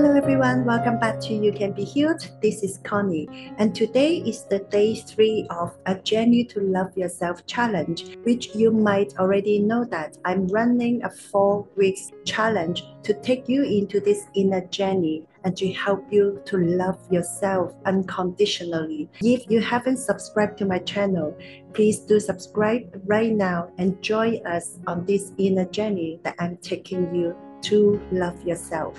Hello everyone, welcome back to You Can Be Healed. This is Connie, and today is the day three of a Journey to Love Yourself challenge, which you might already know that I'm running a four weeks challenge to take you into this inner journey and to help you to love yourself unconditionally. If you haven't subscribed to my channel, please do subscribe right now and join us on this inner journey that I'm taking you to love yourself.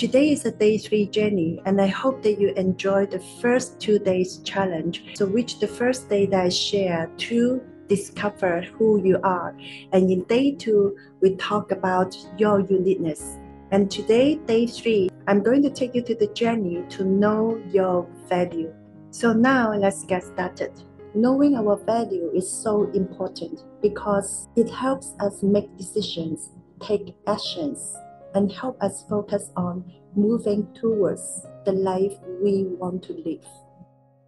Today is a day three journey, and I hope that you enjoy the first two days challenge. So, which the first day that I share to discover who you are, and in day two we talk about your uniqueness. And today, day three, I'm going to take you to the journey to know your value. So now let's get started. Knowing our value is so important because it helps us make decisions, take actions, and help us focus on moving towards the life we want to live.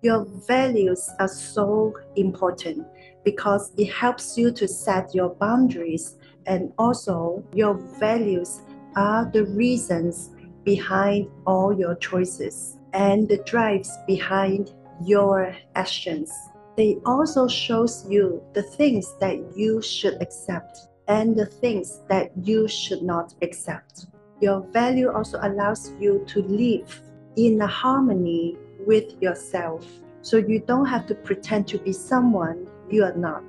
Your values are so important because it helps you to set your boundaries, and also your values are the reasons behind all your choices and the drives behind your actions. They also shows you the things that you should accept and the things that you should not accept. Your value also allows you to live in harmony with yourself. So you don't have to pretend to be someone you are not.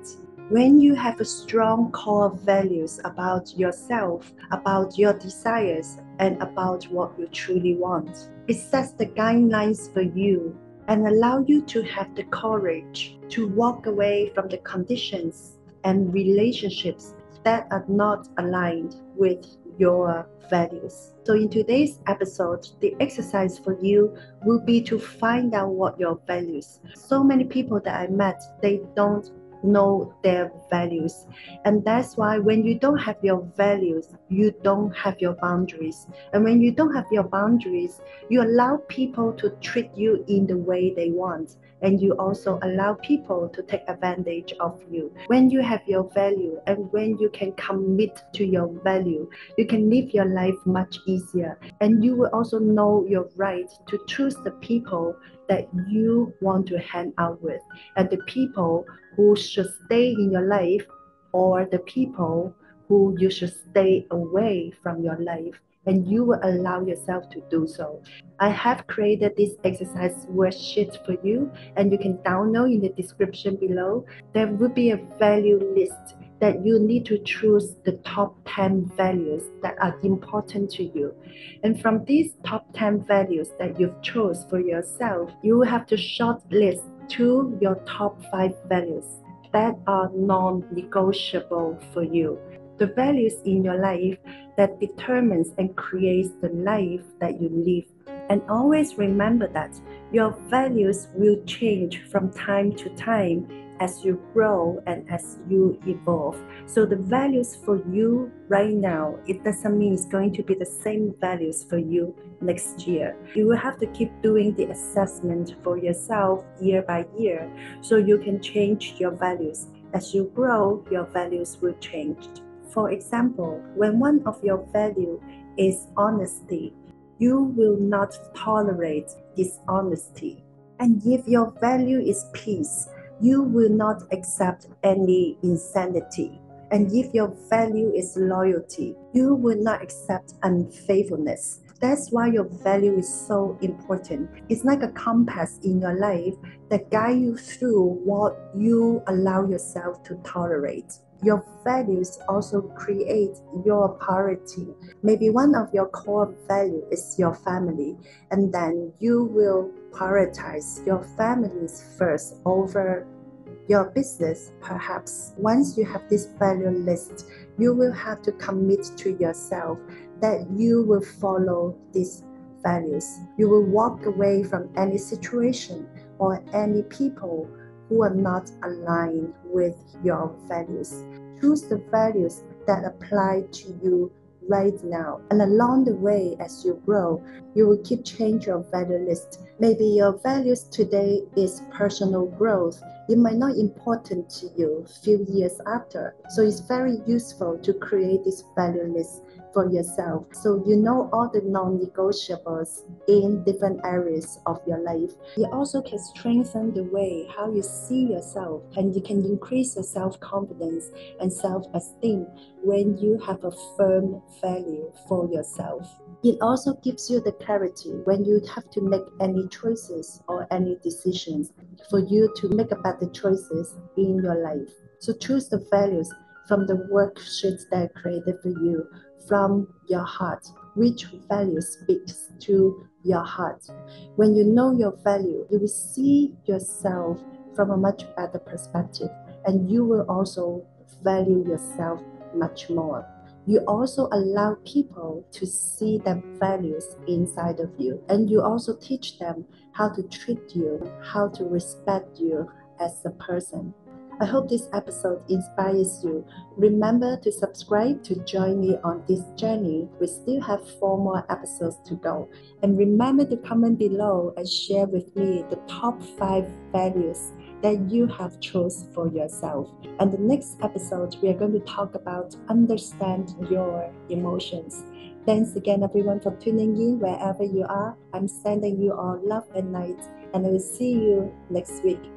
When you have a strong core values about yourself, about your desires, and about what you truly want, it sets the guidelines for you and allow you to have the courage to walk away from the conditions and relationships that are not aligned with your values. So, in today's episode, the exercise for you will be to find out what your values. So many people that I met, they don't know their values. And that's why when you don't have your values, you don't have your boundaries. And when you don't have your boundaries, you allow people to treat you in the way they want. And you also allow people to take advantage of you. When you have your value and when you can commit to your value, you can live your life much easier. And you will also know your right to choose the people that you want to hang out with and the people who should stay in your life or the people who you should stay away from your life and you will allow yourself to do so. I have created this exercise worksheet for you and you can download in the description below. There will be a value list that you need to choose the top 10 values that are important to you. And from these top 10 values that you've chose for yourself, you have to shortlist to your top 5 values that are non-negotiable for you. The values in your life that determines and creates the life that you live. And always remember that your values will change from time to time as you grow and as you evolve. So the values for you right now, it doesn't mean it's going to be the same values for you next year. You will have to keep doing the assessment for yourself year by year so you can change your values. As you grow, your values will change. For example, when one of your value is honesty, you will not tolerate dishonesty. And if your value is peace, you will not accept any insanity. And if your value is loyalty, you will not accept unfaithfulness. That's why your value is so important. It's like a compass in your life that guide you through what you allow yourself to tolerate. Your values also create your priority. Maybe one of your core value is your family, and then you will prioritize your families first over your business. Perhaps once you have this value list, you will have to commit to yourself that you will follow these values. You will walk away from any situation or any people who are not aligned with your values. Choose the values that apply to you right now. And along the way, as you grow, you will keep change your value list. Maybe your values today is personal growth, it might not important to you few years after. So it's very useful to create this value list for yourself. So you know all the non-negotiables in different areas of your life. You also can strengthen the way how you see yourself and you can increase your self-confidence and self-esteem when you have a firm value for yourself. It also gives you the clarity when you have to make any choices or any decisions for you to make better choices in your life. So choose the values from the worksheets that are created for you from your heart. Which value speaks to your heart? When you know your value, you will see yourself from a much better perspective and you will also value yourself much more. You also allow people to see the values inside of you, and you also teach them how to treat you, how to respect you as a person. I hope this episode inspires you. Remember to subscribe to join me on this journey. We still have four more episodes to go. And remember to comment below and share with me the top five values that you have chose for yourself. And the next episode, we are going to talk about understand your emotions. Thanks again, everyone, for tuning in wherever you are. I'm sending you all love and light, and I will see you next week.